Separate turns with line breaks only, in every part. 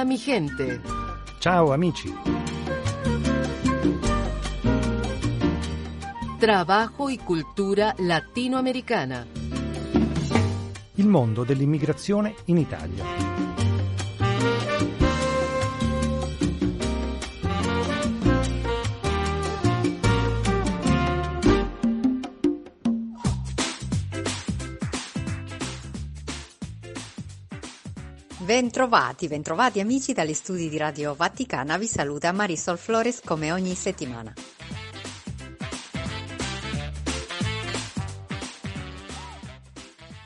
Hola mi gente.
Ciao amici.
Trabajo y cultura latinoamericana.
Il mondo dell'immigrazione in Italia.
Bentrovati, bentrovati amici dagli studi di Radio Vaticana, vi saluta Marisol Flores come ogni settimana.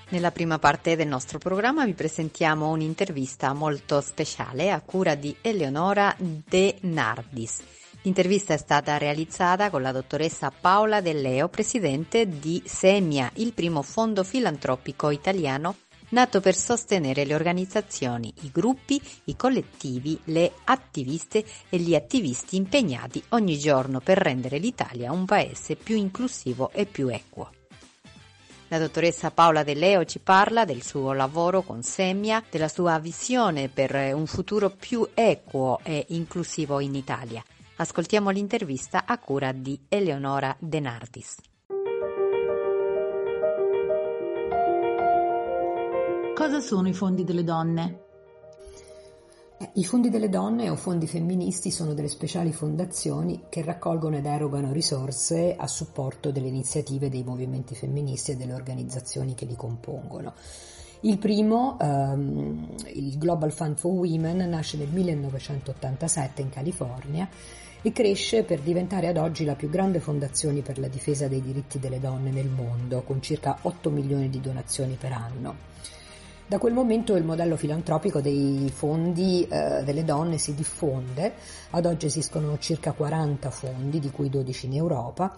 Nella prima parte del nostro programma vi presentiamo un'intervista molto speciale a cura di Eleonora De Nardis. L'intervista è stata realizzata con la dottoressa Paola De Leo, presidente di SEMIA, il primo fondo filantropico italiano nato per sostenere le organizzazioni, i gruppi, i collettivi, le attiviste e gli attivisti impegnati ogni giorno per rendere l'Italia un paese più inclusivo e più equo. La dottoressa Paola De Leo ci parla del suo lavoro con Semia, della sua visione per un futuro più equo e inclusivo in Italia. Ascoltiamo l'intervista a cura di Eleonora De
Cosa sono i fondi delle donne?
Eh, I fondi delle donne o fondi femministi sono delle speciali fondazioni che raccolgono ed erogano risorse a supporto delle iniziative dei movimenti femministi e delle organizzazioni che li compongono. Il primo, um, il Global Fund for Women, nasce nel 1987 in California e cresce per diventare ad oggi la più grande fondazione per la difesa dei diritti delle donne nel mondo, con circa 8 milioni di donazioni per anno. Da quel momento il modello filantropico dei fondi eh, delle donne si diffonde, ad oggi esistono circa 40 fondi, di cui 12 in Europa,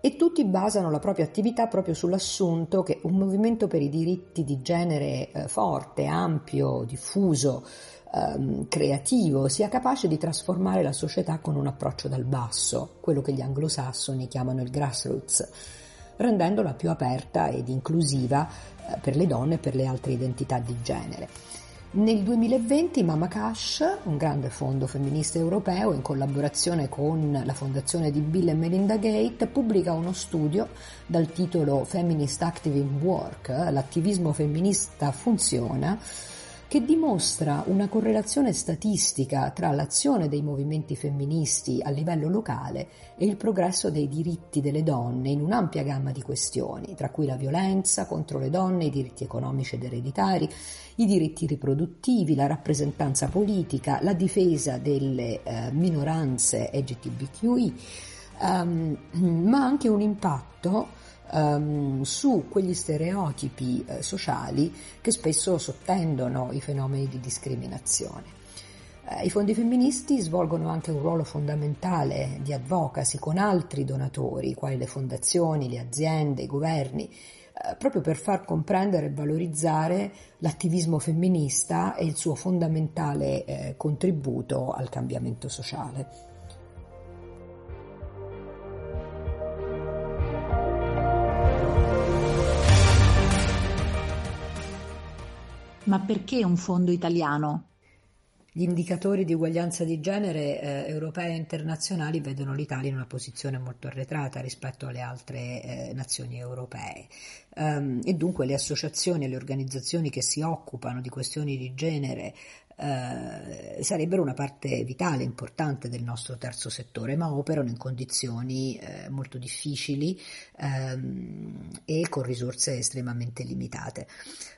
e tutti basano la propria attività proprio sull'assunto che un movimento per i diritti di genere eh, forte, ampio, diffuso, ehm, creativo, sia capace di trasformare la società con un approccio dal basso, quello che gli anglosassoni chiamano il grassroots rendendola più aperta ed inclusiva eh, per le donne e per le altre identità di genere. Nel 2020 Mama Cash, un grande fondo femminista europeo in collaborazione con la fondazione di Bill e Melinda Gates, pubblica uno studio dal titolo Feminist Active in Work, l'attivismo femminista funziona, che dimostra una correlazione statistica tra l'azione dei movimenti femministi a livello locale e il progresso dei diritti delle donne in un'ampia gamma di questioni, tra cui la violenza contro le donne, i diritti economici ed ereditari, i diritti riproduttivi, la rappresentanza politica, la difesa delle eh, minoranze LGBTQI, um, ehm, ma anche un impatto um, su quegli stereotipi eh, sociali che spesso sottendono i fenomeni di discriminazione. Eh, I fondi femministi svolgono anche un ruolo fondamentale di advocacy con altri donatori, quali le fondazioni, le aziende, i governi, eh, proprio per far comprendere e valorizzare l'attivismo femminista e il suo fondamentale eh, contributo al cambiamento sociale.
Ma perché un fondo italiano?
Gli indicatori di uguaglianza di genere eh, europei e internazionali vedono l'Italia in una posizione molto arretrata rispetto alle altre eh, nazioni europee um, e dunque le associazioni e le organizzazioni che si occupano di questioni di genere eh, sarebbero una parte vitale, importante del nostro terzo settore, ma operano in condizioni eh, molto difficili ehm, e con risorse estremamente limitate.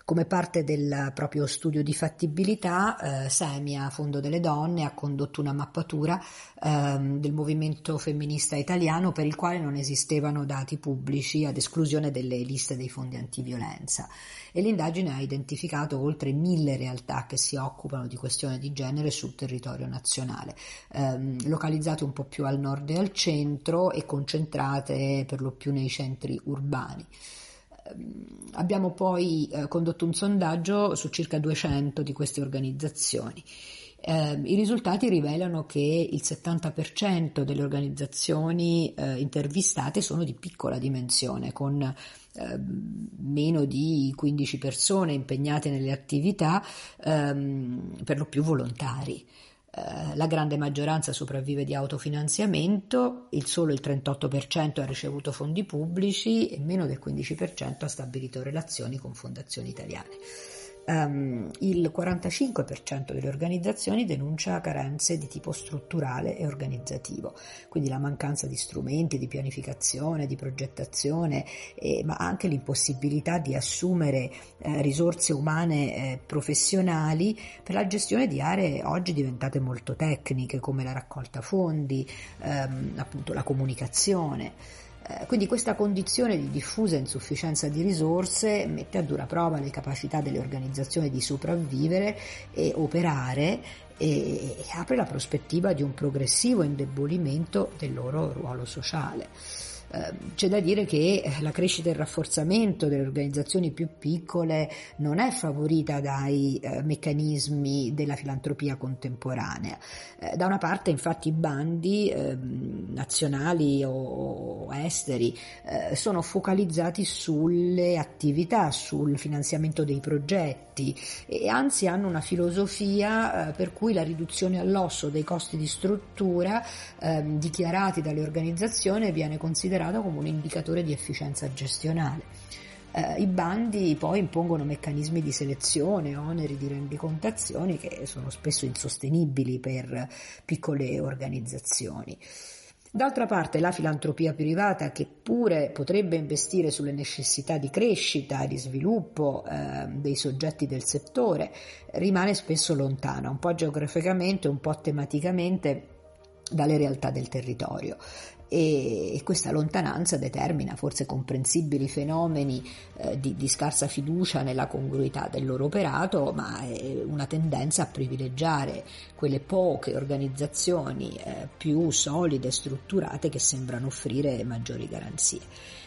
Come parte del proprio studio di fattibilità, eh, Semia, Fondo delle Donne, ha condotto una mappatura ehm, del movimento femminista italiano per il quale non esistevano dati pubblici ad esclusione delle liste dei fondi antiviolenza e l'indagine ha identificato oltre mille realtà che si occupano di questione di genere sul territorio nazionale, ehm, localizzate un po' più al nord e al centro e concentrate per lo più nei centri urbani. Ehm, abbiamo poi eh, condotto un sondaggio su circa 200 di queste organizzazioni Eh, I risultati rivelano che il 70% delle organizzazioni eh, intervistate sono di piccola dimensione, con eh, meno di 15 persone impegnate nelle attività, ehm, per lo più volontari. Eh, la grande maggioranza sopravvive di autofinanziamento, il solo il 38% ha ricevuto fondi pubblici e meno del 15% ha stabilito relazioni con fondazioni italiane um, il 45% delle organizzazioni denuncia carenze di tipo strutturale e organizzativo, quindi la mancanza di strumenti, di pianificazione, di progettazione, eh, ma anche l'impossibilità di assumere eh, risorse umane eh, professionali per la gestione di aree oggi diventate molto tecniche come la raccolta fondi, ehm, appunto la comunicazione. Eh, quindi questa condizione di diffusa insufficienza di risorse mette a dura prova le capacità delle organizzazioni di sopravvivere e operare e apre la prospettiva di un progressivo indebolimento del loro ruolo sociale. Ehm, c'è da dire che eh, la crescita e il rafforzamento delle organizzazioni più piccole non è favorita dai eh, meccanismi della filantropia contemporanea. Eh, da una parte infatti i bandi eh, nazionali o, esteri eh, sono focalizzati sulle attività, sul finanziamento dei progetti e anzi hanno una filosofia eh, per cui la riduzione all'osso dei costi di struttura ehm, dichiarati dalle organizzazioni viene considerata considerato come un indicatore di efficienza gestionale. Eh, I bandi poi impongono meccanismi di selezione, oneri di rendicontazione che sono spesso insostenibili per piccole organizzazioni. D'altra parte la filantropia privata, che pure potrebbe investire sulle necessità di crescita e di sviluppo eh, dei soggetti del settore, rimane spesso lontana, un po' geograficamente, un po' tematicamente dalle realtà del territorio e questa lontananza determina forse comprensibili fenomeni eh, di, di, scarsa fiducia nella congruità del loro operato, ma è una tendenza a privilegiare quelle poche organizzazioni eh, più solide e strutturate che sembrano offrire maggiori garanzie.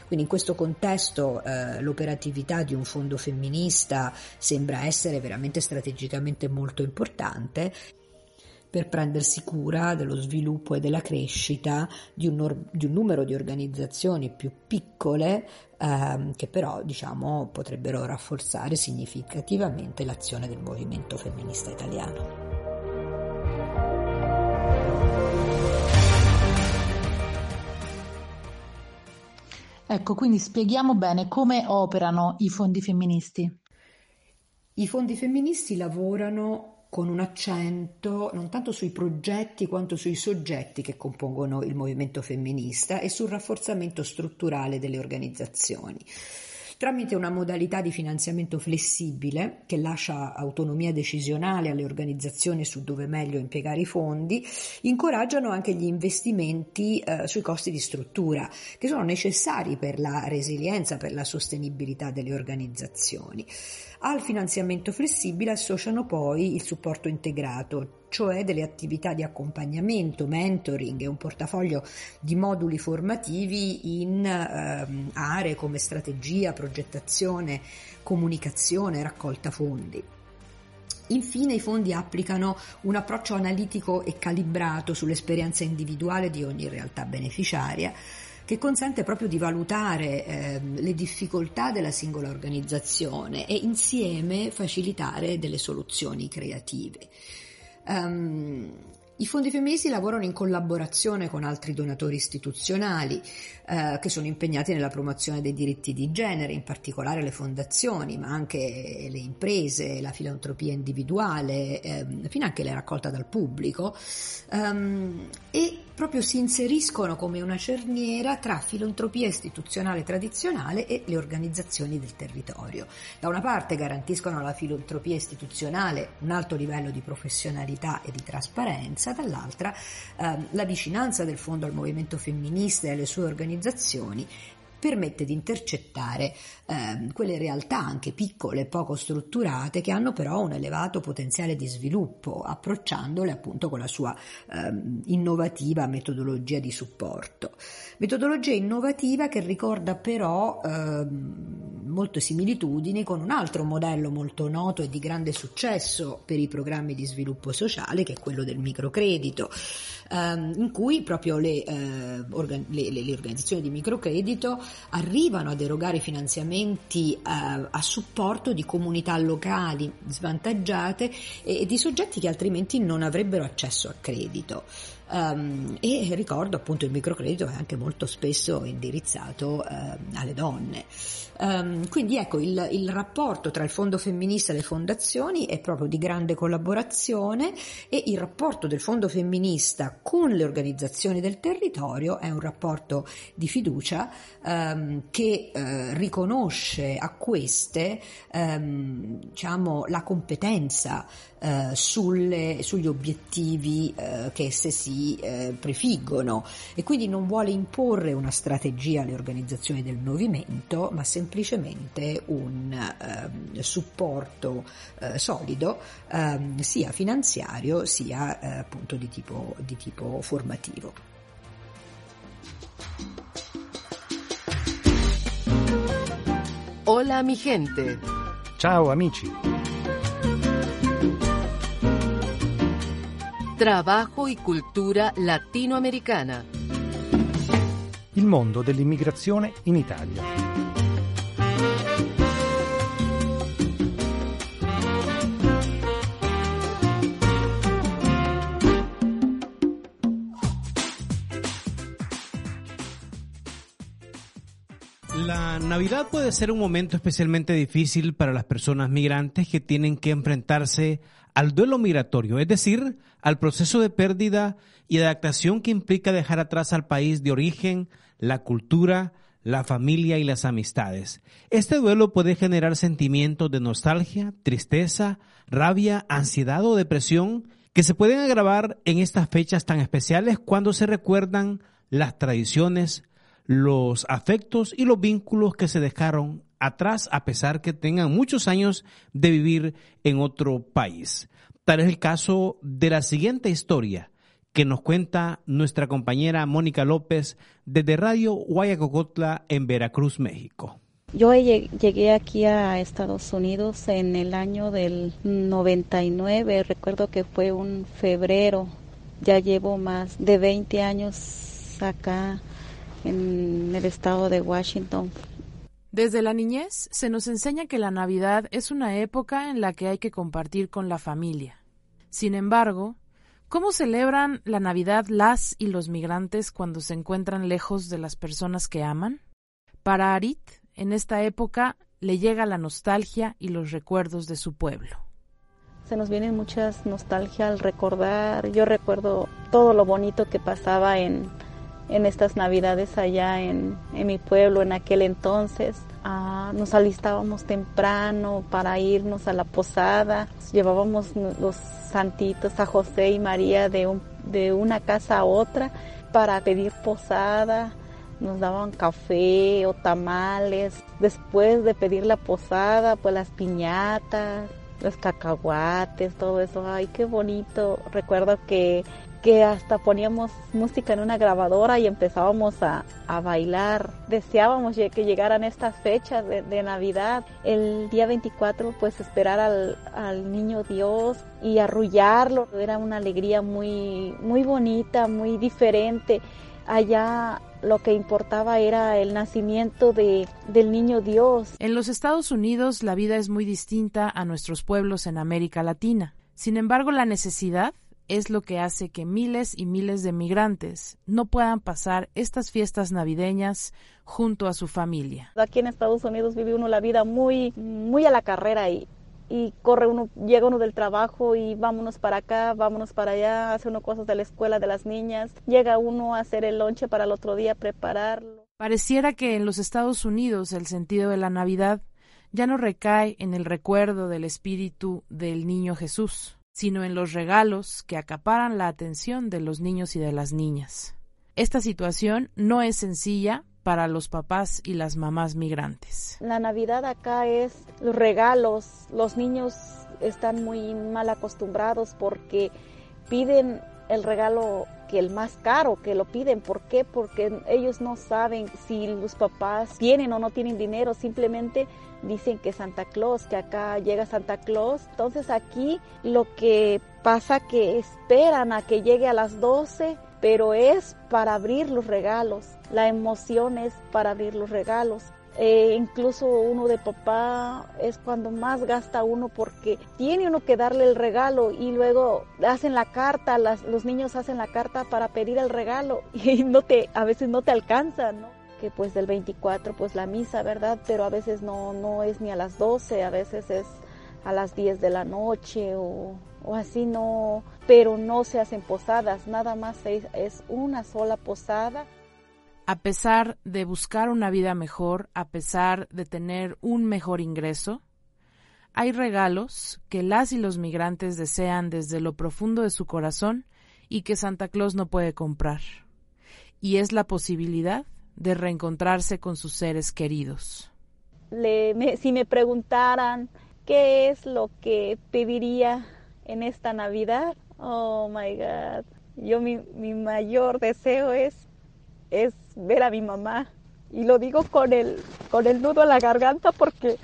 Quindi in questo contesto eh, l'operatività di un fondo femminista sembra essere veramente strategicamente molto importante per prendersi cura dello sviluppo e della crescita di un, di un numero di organizzazioni più piccole ehm, che però diciamo, potrebbero rafforzare significativamente l'azione del movimento femminista italiano.
Ecco, quindi spieghiamo bene come operano i fondi femministi.
I fondi femministi lavorano con un accento non tanto sui progetti quanto sui soggetti che compongono il movimento femminista e sul rafforzamento strutturale delle organizzazioni tramite una modalità di finanziamento flessibile che lascia autonomia decisionale alle organizzazioni su dove meglio impiegare i fondi, incoraggiano anche gli investimenti eh, sui costi di struttura che sono necessari per la resilienza, per la sostenibilità delle organizzazioni. Al finanziamento flessibile associano poi il supporto integrato, cioè delle attività di accompagnamento, mentoring e un portafoglio di moduli formativi in eh, aree come strategia, progettazione, comunicazione, raccolta fondi. Infine i fondi applicano un approccio analitico e calibrato sull'esperienza individuale di ogni realtà beneficiaria che consente proprio di valutare eh, le difficoltà della singola organizzazione e insieme facilitare delle soluzioni creative. Um, i fondi femministi lavorano in collaborazione con altri donatori istituzionali eh, che sono impegnati nella promozione dei diritti di genere, in particolare le fondazioni, ma anche le imprese, la filantropia individuale, eh, fino anche la raccolta dal pubblico, um, e proprio si inseriscono come una cerniera tra filantropia istituzionale tradizionale e le organizzazioni del territorio. Da una parte garantiscono alla filantropia istituzionale un alto livello di professionalità e di trasparenza, dall'altra ehm, la vicinanza del fondo al movimento femminista e alle sue organizzazioni permette di intercettare eh, quelle realtà anche piccole poco strutturate che hanno però un elevato potenziale di sviluppo, approcciandole appunto con la sua eh, innovativa metodologia di supporto. Metodologia innovativa che ricorda però eh, molte similitudini con un altro modello molto noto e di grande successo per i programmi di sviluppo sociale, che è quello del microcredito, ehm, in cui proprio le, eh, organ- le, le, organizzazioni di microcredito arrivano ad erogare finanziamenti eh, a supporto di comunità locali svantaggiate e, e di soggetti che altrimenti non avrebbero accesso a credito. Um, e ricordo appunto il microcredito è anche molto spesso indirizzato uh, alle donne. Um, quindi ecco il, il, rapporto tra il fondo femminista e le fondazioni è proprio di grande collaborazione e il rapporto del fondo femminista con le organizzazioni del territorio è un rapporto di fiducia um, che uh, riconosce a queste diciamo, la competenza uh, sulle, sugli obiettivi che esse si eh, prefiggono e quindi non vuole imporre una strategia alle organizzazioni del movimento, ma semplicemente un eh, supporto eh, solido ehm, sia finanziario sia eh, appunto di tipo, di tipo formativo.
Hola mi gente.
Ciao amici.
Trabajo y cultura latinoamericana.
Il mondo dell'immigrazione in Italia.
La Navidad puede ser un momento especialmente difícil para las personas migrantes que tienen que enfrentarse al duelo migratorio, es decir, al proceso de pérdida y adaptación que implica dejar atrás al país de origen, la cultura, la familia y las amistades. Este duelo puede generar sentimientos de nostalgia, tristeza, rabia, ansiedad o depresión que se pueden agravar en estas fechas tan especiales cuando se recuerdan las tradiciones, los afectos y los vínculos que se dejaron atrás a pesar que tengan muchos años de vivir en otro país. Tal es el caso de la siguiente historia que nos cuenta nuestra compañera Mónica López desde Radio Guayacocotla en Veracruz, México.
Yo llegué aquí a Estados Unidos en el año del 99, recuerdo que fue un febrero, ya llevo más de 20 años acá en el estado de Washington.
Desde la niñez se nos enseña que la Navidad es una época en la que hay que compartir con la familia. Sin embargo, ¿cómo celebran la Navidad las y los migrantes cuando se encuentran lejos de las personas que aman? Para Arit, en esta época le llega la nostalgia y los recuerdos de su pueblo.
Se nos vienen muchas nostalgia al recordar. Yo recuerdo todo lo bonito que pasaba en, en estas navidades allá en, mi pueblo en aquel entonces. Ah, nos alistábamos temprano para irnos a la posada, llevábamos los santitos a José y María de, de una casa a otra para pedir posada, nos daban café o tamales. Después de pedir la posada, pues las piñatas, los cacahuates, todo eso. Ay, qué bonito. Recuerdo que que hasta poníamos música en una grabadora y empezábamos a, bailar. Deseábamos que llegaran estas fechas de, Navidad. El día 24, pues esperar al, niño Dios y arrullarlo. Era una alegría muy, muy bonita, muy diferente. Allá lo que importaba era el nacimiento de, del niño Dios.
En los Estados Unidos la vida es muy distinta a nuestros pueblos en América Latina. Sin embargo, la necesidad es lo que hace que miles y miles de migrantes no puedan pasar estas fiestas navideñas junto a su familia.
Aquí en Estados Unidos vive uno la vida muy, muy a la carrera y, y corre uno, llega uno del trabajo y vámonos para acá, vámonos para allá, hace uno cosas de la escuela de las niñas, llega uno a hacer el lonche para el otro día, prepararlo.
Pareciera que en los Estados Unidos el sentido de la Navidad ya no recae en el recuerdo del espíritu del niño Jesús sino en los regalos que acaparan la atención de los niños y de las niñas. Esta situación no es sencilla para los papás y las mamás migrantes.
La Navidad acá es los regalos. Los niños están muy mal acostumbrados porque piden el regalo que el más caro, que lo piden. ¿Por qué? Porque ellos no saben si los papás tienen o no tienen dinero, simplemente dicen que Santa Claus, que acá llega Santa Claus. Entonces aquí lo que pasa que esperan a que llegue a las 12, pero es para abrir los regalos. La emoción es para abrir los regalos. Eh, incluso uno de papá es cuando más gasta uno porque tiene uno que darle el regalo y luego hacen la carta, los niños hacen la carta para pedir el regalo y no te, a veces no te alcanzan, ¿no? Que pues del 24 pues la misa, ¿verdad? Pero a veces no, no es ni a las 12, a veces es a las 10 de la noche o, o así no, pero no se hacen posadas, nada más es una sola posada
a pesar de buscar una vida mejor, a pesar de tener un mejor ingreso, hay regalos que las y los migrantes desean desde lo profundo de su corazón y que Santa Claus no puede comprar. Y es la posibilidad de reencontrarse con sus seres queridos.
si me preguntaran qué es lo que pediría en esta Navidad, oh my God, yo mi, mi mayor deseo es es ver a mi mamá. Y lo digo con el, con el nudo en la garganta porque,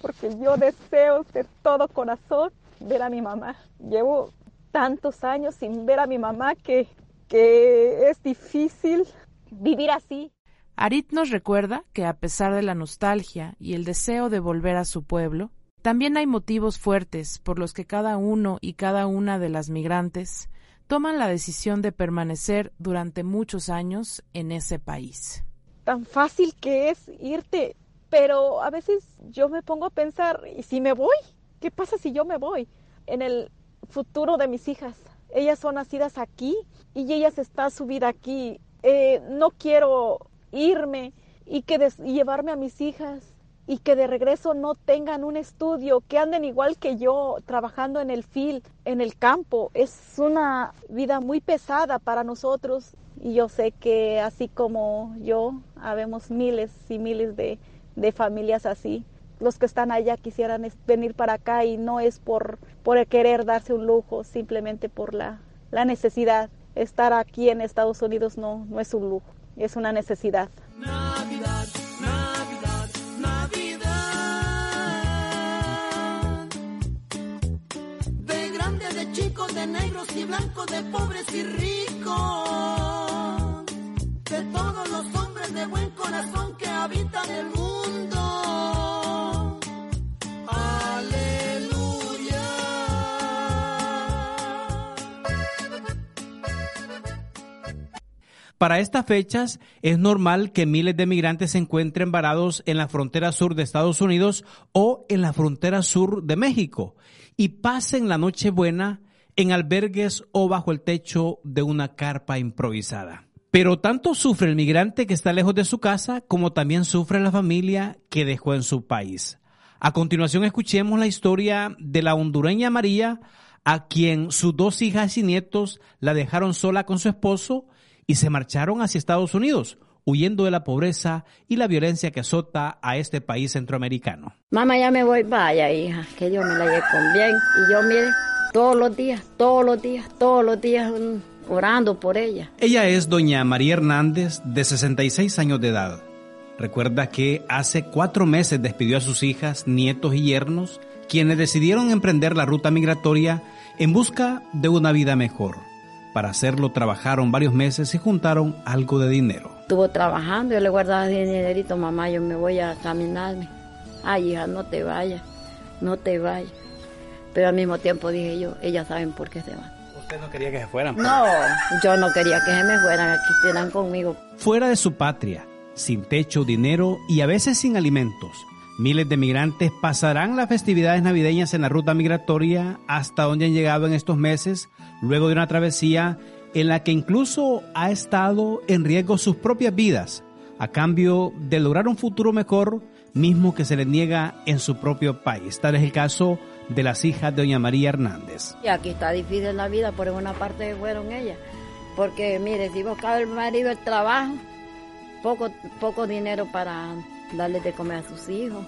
porque yo deseo de todo corazón ver a mi mamá. Llevo tantos años sin ver a mi mamá que, que es difícil vivir así.
Arit nos recuerda que a pesar de la nostalgia y el deseo de volver a su pueblo, también hay motivos fuertes por los que cada uno y cada una de las migrantes toman la decisión de permanecer durante muchos años en ese país.
Tan fácil que es irte, pero a veces yo me pongo a pensar, ¿y si me voy? ¿Qué pasa si yo me voy? En el futuro de mis hijas. Ellas son nacidas aquí y ellas están su vida aquí. Eh, no quiero irme y, y llevarme a mis hijas y que de regreso no tengan un estudio, que anden igual que yo trabajando en el field, en el campo. Es una vida muy pesada para nosotros y yo sé que así como yo, habemos miles y miles de, de familias así. Los que están allá quisieran venir para acá y no es por, por querer darse un lujo, simplemente por la, la necesidad. Estar aquí en Estados Unidos no, no es un lujo, es una necesidad.
De negros y blancos, de pobres y ricos, de todos los hombres de buen corazón que habitan el mundo. Aleluya.
Para estas fechas es normal que miles de migrantes se encuentren varados en la frontera sur de Estados Unidos o en la frontera sur de México y pasen la noche buena en albergues o bajo el techo de una carpa improvisada. Pero tanto sufre el migrante que está lejos de su casa como también sufre la familia que dejó en su país. A continuación escuchemos la historia de la hondureña María, a quien sus dos hijas y nietos la dejaron sola con su esposo y se marcharon hacia Estados Unidos, huyendo de la pobreza y la violencia que azota a este país centroamericano.
Mamá, ya me voy, vaya hija, que Dios me la lleve con bien. Y yo, mire, todos los días, todos los días, todos los días mm, orando por ella.
Ella es doña María Hernández, de 66 años de edad. Recuerda que hace cuatro meses despidió a sus hijas, nietos y yernos, quienes decidieron emprender la ruta migratoria en busca de una vida mejor. Para hacerlo trabajaron varios meses y juntaron algo de dinero.
Estuvo trabajando, yo le guardaba dinerito, mamá, yo me voy a caminarme. Ay, hija, no te vayas, no te vayas. Pero al mismo tiempo dije yo, ellas saben por qué se van.
¿Usted no quería que se fueran?
No, yo no quería que se me fueran, aquí estuvieran conmigo.
Fuera de su patria, sin techo, dinero y a veces sin alimentos, miles de migrantes pasarán las festividades navideñas en la ruta migratoria hasta donde han llegado en estos meses, luego de una travesía en la que incluso ha estado en riesgo sus propias vidas, a cambio de lograr un futuro mejor, mismo que se les niega en su propio país. Tal es el caso de las hijas de doña María Hernández.
Y aquí está difícil la vida, por una parte fueron ellas. Porque mire, si buscaba el marido el trabajo, poco, poco dinero para darle de comer a sus hijos,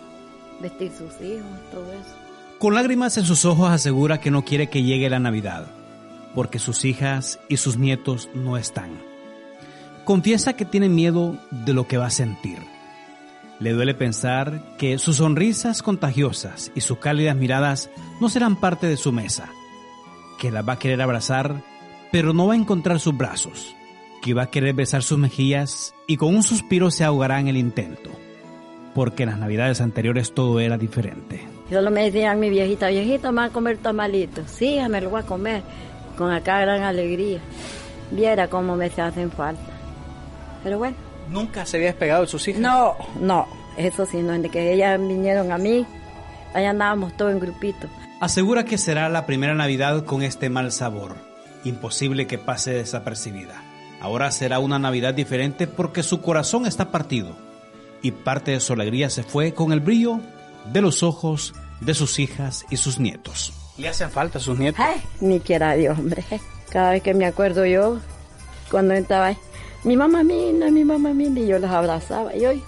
vestir sus hijos, todo eso.
Con lágrimas en sus ojos asegura que no quiere que llegue la Navidad. porque sus hijas y sus nietos no están. Confiesa que tiene miedo de lo que va a sentir. Le duele pensar que sus sonrisas contagiosas y sus cálidas miradas no serán parte de su mesa, que la va a querer abrazar, pero no va a encontrar sus brazos, que va a querer besar sus mejillas y con un suspiro se ahogará en el intento, porque en las navidades anteriores todo era diferente.
Yo lo me decía a mi viejita, viejita, me va a comer tamalitos. Sí, me lo voy a comer, con acá gran alegría. Viera cómo me se hacen falta. Pero bueno.
¿Nunca se había despegado de sus hijas?
No, no, eso sí, no, de que ellas vinieron a mí, allá andábamos todos en grupito.
Asegura que será la primera Navidad con este mal sabor. Imposible que pase desapercibida. Ahora será una Navidad diferente porque su corazón está partido y parte de su alegría se fue con el brillo de los ojos de sus hijas y sus nietos. ¿Le hacen falta sus nietos?
Ay, ni quiera Dios, hombre. Cada vez que me acuerdo yo, cuando estaba ahí, mi mamá mina, mi mamá mina, y yo los abrazaba. Y hoy,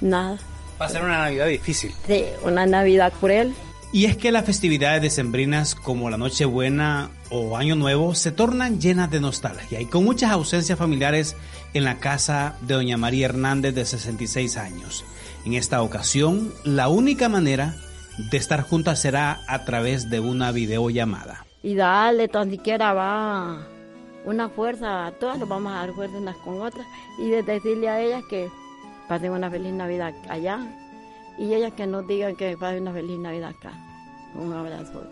nada.
Va a ser una Navidad difícil.
Sí, una Navidad cruel.
Y es que las festividades decembrinas como la Nochebuena o Año Nuevo se tornan llenas de nostalgia y con muchas ausencias familiares en la casa de doña María Hernández de 66 años. En esta ocasión, la única manera de estar juntas será a través de una videollamada.
Y dale, tan siquiera va una fuerza a todas, nos vamos a dar fuerza unas con otras y de decirle a ellas que pasen una feliz Navidad allá y ellas que nos digan que pasen una feliz Navidad acá. Un abrazo.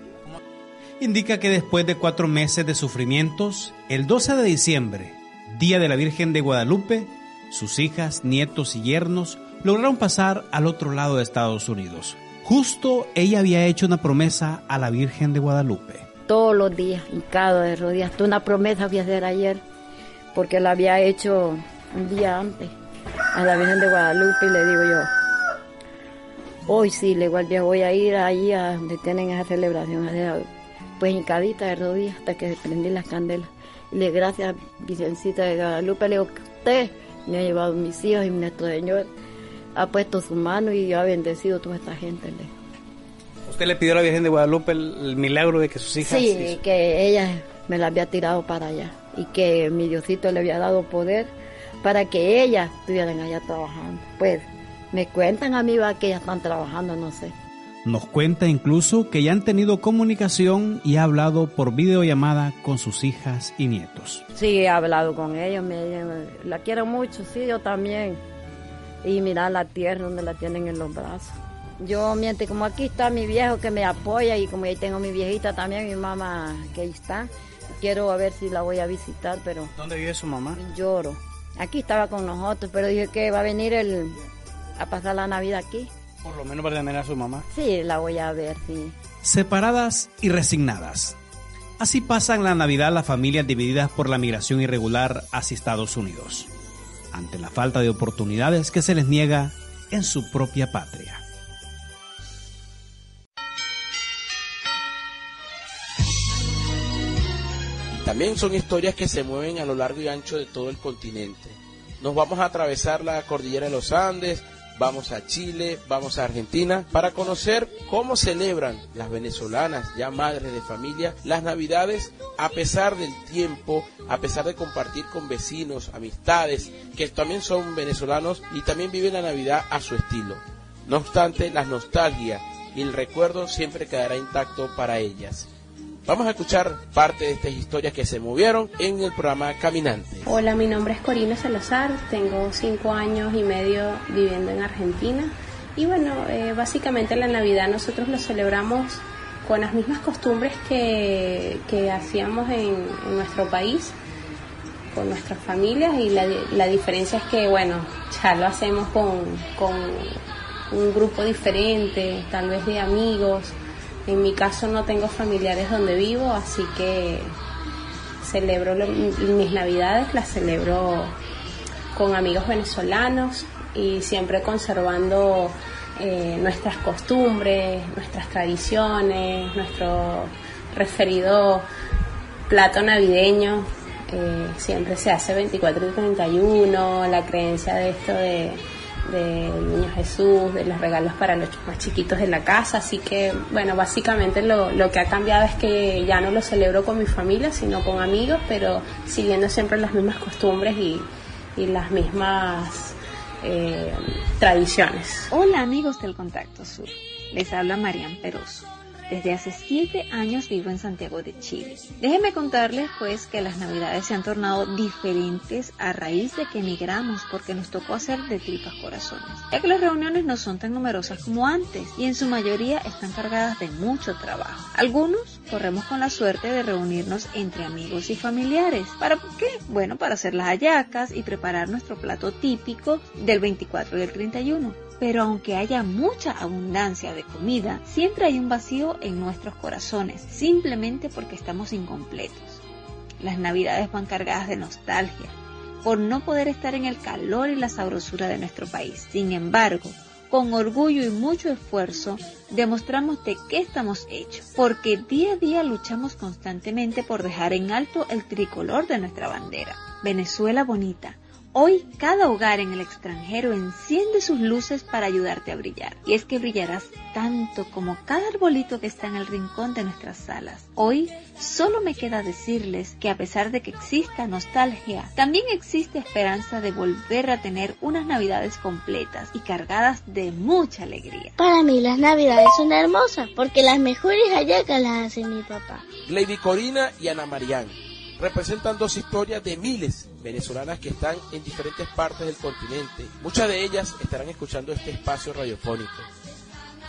Indica que después de cuatro meses de sufrimientos, el 12 de diciembre, Día de la Virgen de Guadalupe, sus hijas, nietos y yernos lograron pasar al otro lado de Estados Unidos. Justo ella había hecho una promesa a la Virgen de Guadalupe.
Todos los días, hincado de rodillas. Una promesa voy a hacer ayer, porque la había hecho un día antes a la Virgen de Guadalupe y le digo yo, hoy sí, le igual ya voy a ir ahí a donde tienen esa celebración, pues hincadita de rodillas hasta que prendí las candelas. Y le gracias, Vicencita de Guadalupe, le digo que usted me ha llevado mis hijos y nuestro Señor ha puesto su mano y ha bendecido a toda esta gente.
¿Usted le pidió a la Virgen de Guadalupe el, milagro de que sus hijas...
Sí, que ella me la había tirado para allá y que mi Diosito le había dado poder para que ellas estuvieran allá trabajando. Pues me cuentan a mí va que ellas están trabajando, no sé.
Nos cuenta incluso que ya han tenido comunicación y ha hablado por videollamada con sus hijas y nietos.
Sí, he hablado con ellos, me, la quiero mucho, sí, yo también. Y mirar la tierra donde la tienen en los brazos. Yo, mientras como aquí está mi viejo que me apoya y como ahí tengo mi viejita también, mi mamá que ahí está, quiero a ver si la voy a visitar, pero...
¿Dónde vive su mamá?
Lloro. Aquí estaba con nosotros, pero dije que va a venir el, a pasar la Navidad aquí.
Por lo menos para tener a su mamá.
Sí, la voy a ver, sí.
Separadas y resignadas. Así pasan la Navidad las familias divididas por la migración irregular hacia Estados Unidos, ante la falta de oportunidades que se les niega en su propia patria.
También son historias que se mueven a lo largo y ancho de todo el continente. Nos vamos a atravesar la cordillera de los Andes, vamos a Chile, vamos a Argentina, para conocer cómo celebran las venezolanas, ya madres de familia, las navidades a pesar del tiempo, a pesar de compartir con vecinos, amistades, que también son venezolanos y también viven la Navidad a su estilo. No obstante, la nostalgia y el recuerdo siempre quedará intacto para ellas. Vamos a escuchar parte de estas historias que se movieron en el programa Caminante.
Hola, mi nombre es Corina Salazar, tengo cinco años y medio viviendo en Argentina y bueno, eh, básicamente la Navidad nosotros lo celebramos con las mismas costumbres que, que hacíamos en, en, nuestro país, con nuestras familias y la, la, diferencia es que bueno, ya lo hacemos con, con un grupo diferente, tal vez de amigos en mi caso no tengo familiares donde vivo, así que celebro mis navidades, las celebro con amigos venezolanos y siempre conservando eh, nuestras costumbres, nuestras tradiciones, nuestro referido plato navideño. Siempre se hace 24 y 31, la creencia de esto de, del Niño Jesús, de los regalos para los más chiquitos de la casa, así que bueno, básicamente lo, lo que ha cambiado es que ya no lo celebro con mi familia, sino con amigos, pero siguiendo siempre las mismas costumbres y, y las mismas eh, tradiciones.
Hola amigos del Contacto Sur, les habla Marian Peroso. Desde hace siete años vivo en Santiago de Chile. Déjenme contarles pues que las navidades se han tornado diferentes a raíz de que emigramos porque nos tocó hacer de tripas corazones. Ya que las reuniones no son tan numerosas como antes y en su mayoría están cargadas de mucho trabajo. Algunos corremos con la suerte de reunirnos entre amigos y familiares. ¿Para qué? Bueno, para hacer las hallacas y preparar nuestro plato típico del 24 y del 31 pero aunque haya mucha abundancia de comida, siempre hay un vacío en nuestros corazones, simplemente porque estamos incompletos. Las navidades van cargadas de nostalgia, por no poder estar en el calor y la sabrosura de nuestro país. Sin embargo, con orgullo y mucho esfuerzo, demostramos de qué estamos hechos, porque día a día luchamos constantemente por dejar en alto el tricolor de nuestra bandera. Venezuela bonita, Hoy cada hogar en el extranjero enciende sus luces para ayudarte a brillar. Y es que brillarás tanto como cada arbolito que está en el rincón de nuestras salas. Hoy solo me queda decirles que a pesar de que exista nostalgia, también existe esperanza de volver a tener unas navidades completas y cargadas de mucha alegría.
Para mí las navidades son hermosas porque las mejores hallacas las hace mi papá.
Lady Corina y Ana Marián representan dos historias de miles venezolanas que están en diferentes partes del continente. Muchas de ellas estarán escuchando este espacio radiofónico.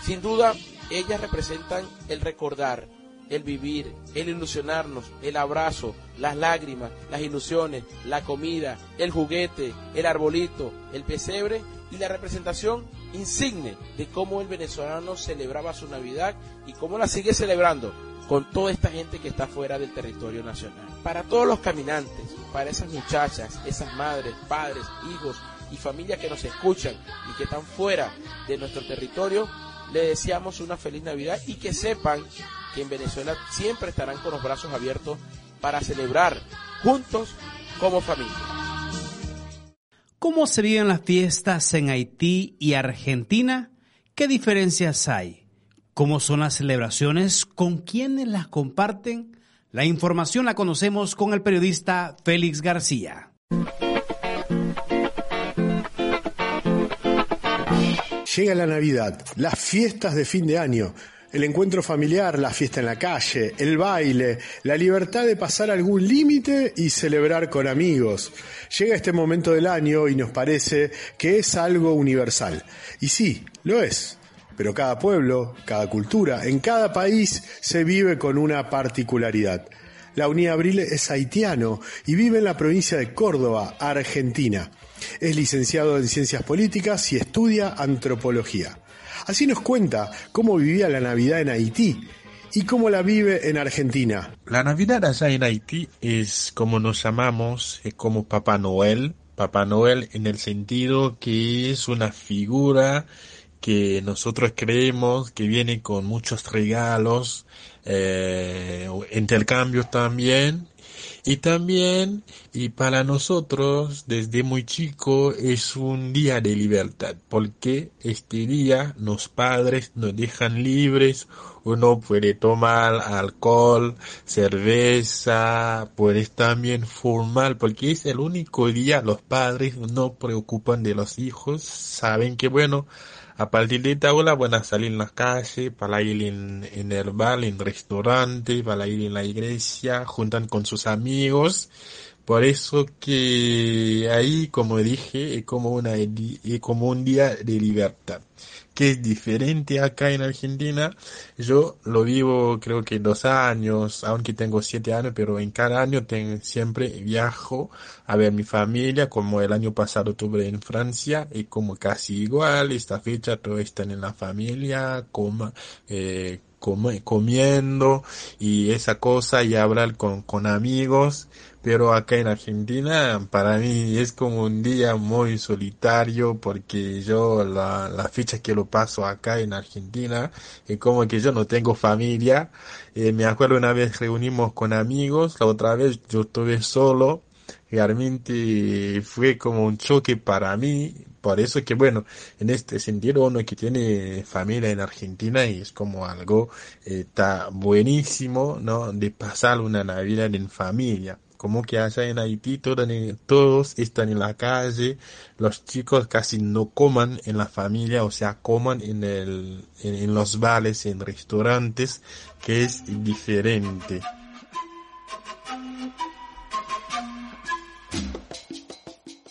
Sin duda, ellas representan el recordar, el vivir, el ilusionarnos, el abrazo, las lágrimas, las ilusiones, la comida, el juguete, el arbolito, el pesebre y la representación insigne de cómo el venezolano celebraba su Navidad y cómo la sigue celebrando con toda esta gente que está fuera del territorio nacional. Para todos los caminantes, para esas muchachas, esas madres, padres, hijos y familias que nos escuchan y que están fuera de nuestro territorio, le deseamos una feliz Navidad y que sepan que en Venezuela siempre estarán con los brazos abiertos para celebrar juntos como familia.
¿Cómo se viven las fiestas en Haití y Argentina? ¿Qué diferencias hay? ¿Cómo son las celebraciones? ¿Con quiénes las comparten? La información la conocemos con el periodista Félix García.
Llega la Navidad, las fiestas de fin de año, el encuentro familiar, la fiesta en la calle, el baile, la libertad de pasar algún límite y celebrar con amigos. Llega este momento del año y nos parece que es algo universal. Y sí, lo es pero cada pueblo, cada cultura, en cada país se vive con una particularidad. La Unidad Abril es haitiano y vive en la provincia de Córdoba, Argentina. Es licenciado en Ciencias Políticas y estudia antropología. Así nos cuenta cómo vivía la Navidad en Haití y cómo la vive en Argentina.
La Navidad allá en Haití es como nos llamamos, es como Papá Noel. Papá Noel en el sentido que es una figura que nosotros creemos que viene con muchos regalos, eh, intercambios también, y también, y para nosotros, desde muy chico, es un día de libertad, porque este día los padres nos dejan libres, uno puede tomar alcohol, cerveza, puedes también fumar, porque es el único día. Los padres no preocupan de los hijos, saben que bueno, a partir de esta hora van a salir en las calles, para ir en, en el bar, en restaurante, para ir en la iglesia, juntan con sus amigos. Por eso que ahí, como dije, es como, una, es como un día de libertad que es diferente acá en Argentina. Yo lo vivo creo que dos años, aunque tengo siete años, pero en cada año tengo, siempre viajo a ver mi familia, como el año pasado tuve en Francia, y como casi igual, esta fecha todo están en la familia, coma, eh, comiendo y esa cosa y hablar con, con amigos pero acá en Argentina para mí es como un día muy solitario porque yo la, la fecha que lo paso acá en Argentina es como que yo no tengo familia. Eh, me acuerdo una vez reunimos con amigos, la otra vez yo estuve solo. Realmente fue como un choque para mí Por eso que bueno, en este sentido uno que tiene familia en Argentina y es como algo está buenísimo, ¿no? De pasar una Navidad en familia como que allá en Haití todos están en la calle, los chicos casi no coman en la familia, o sea, coman en, el, en, los bares, en restaurantes, que es diferente.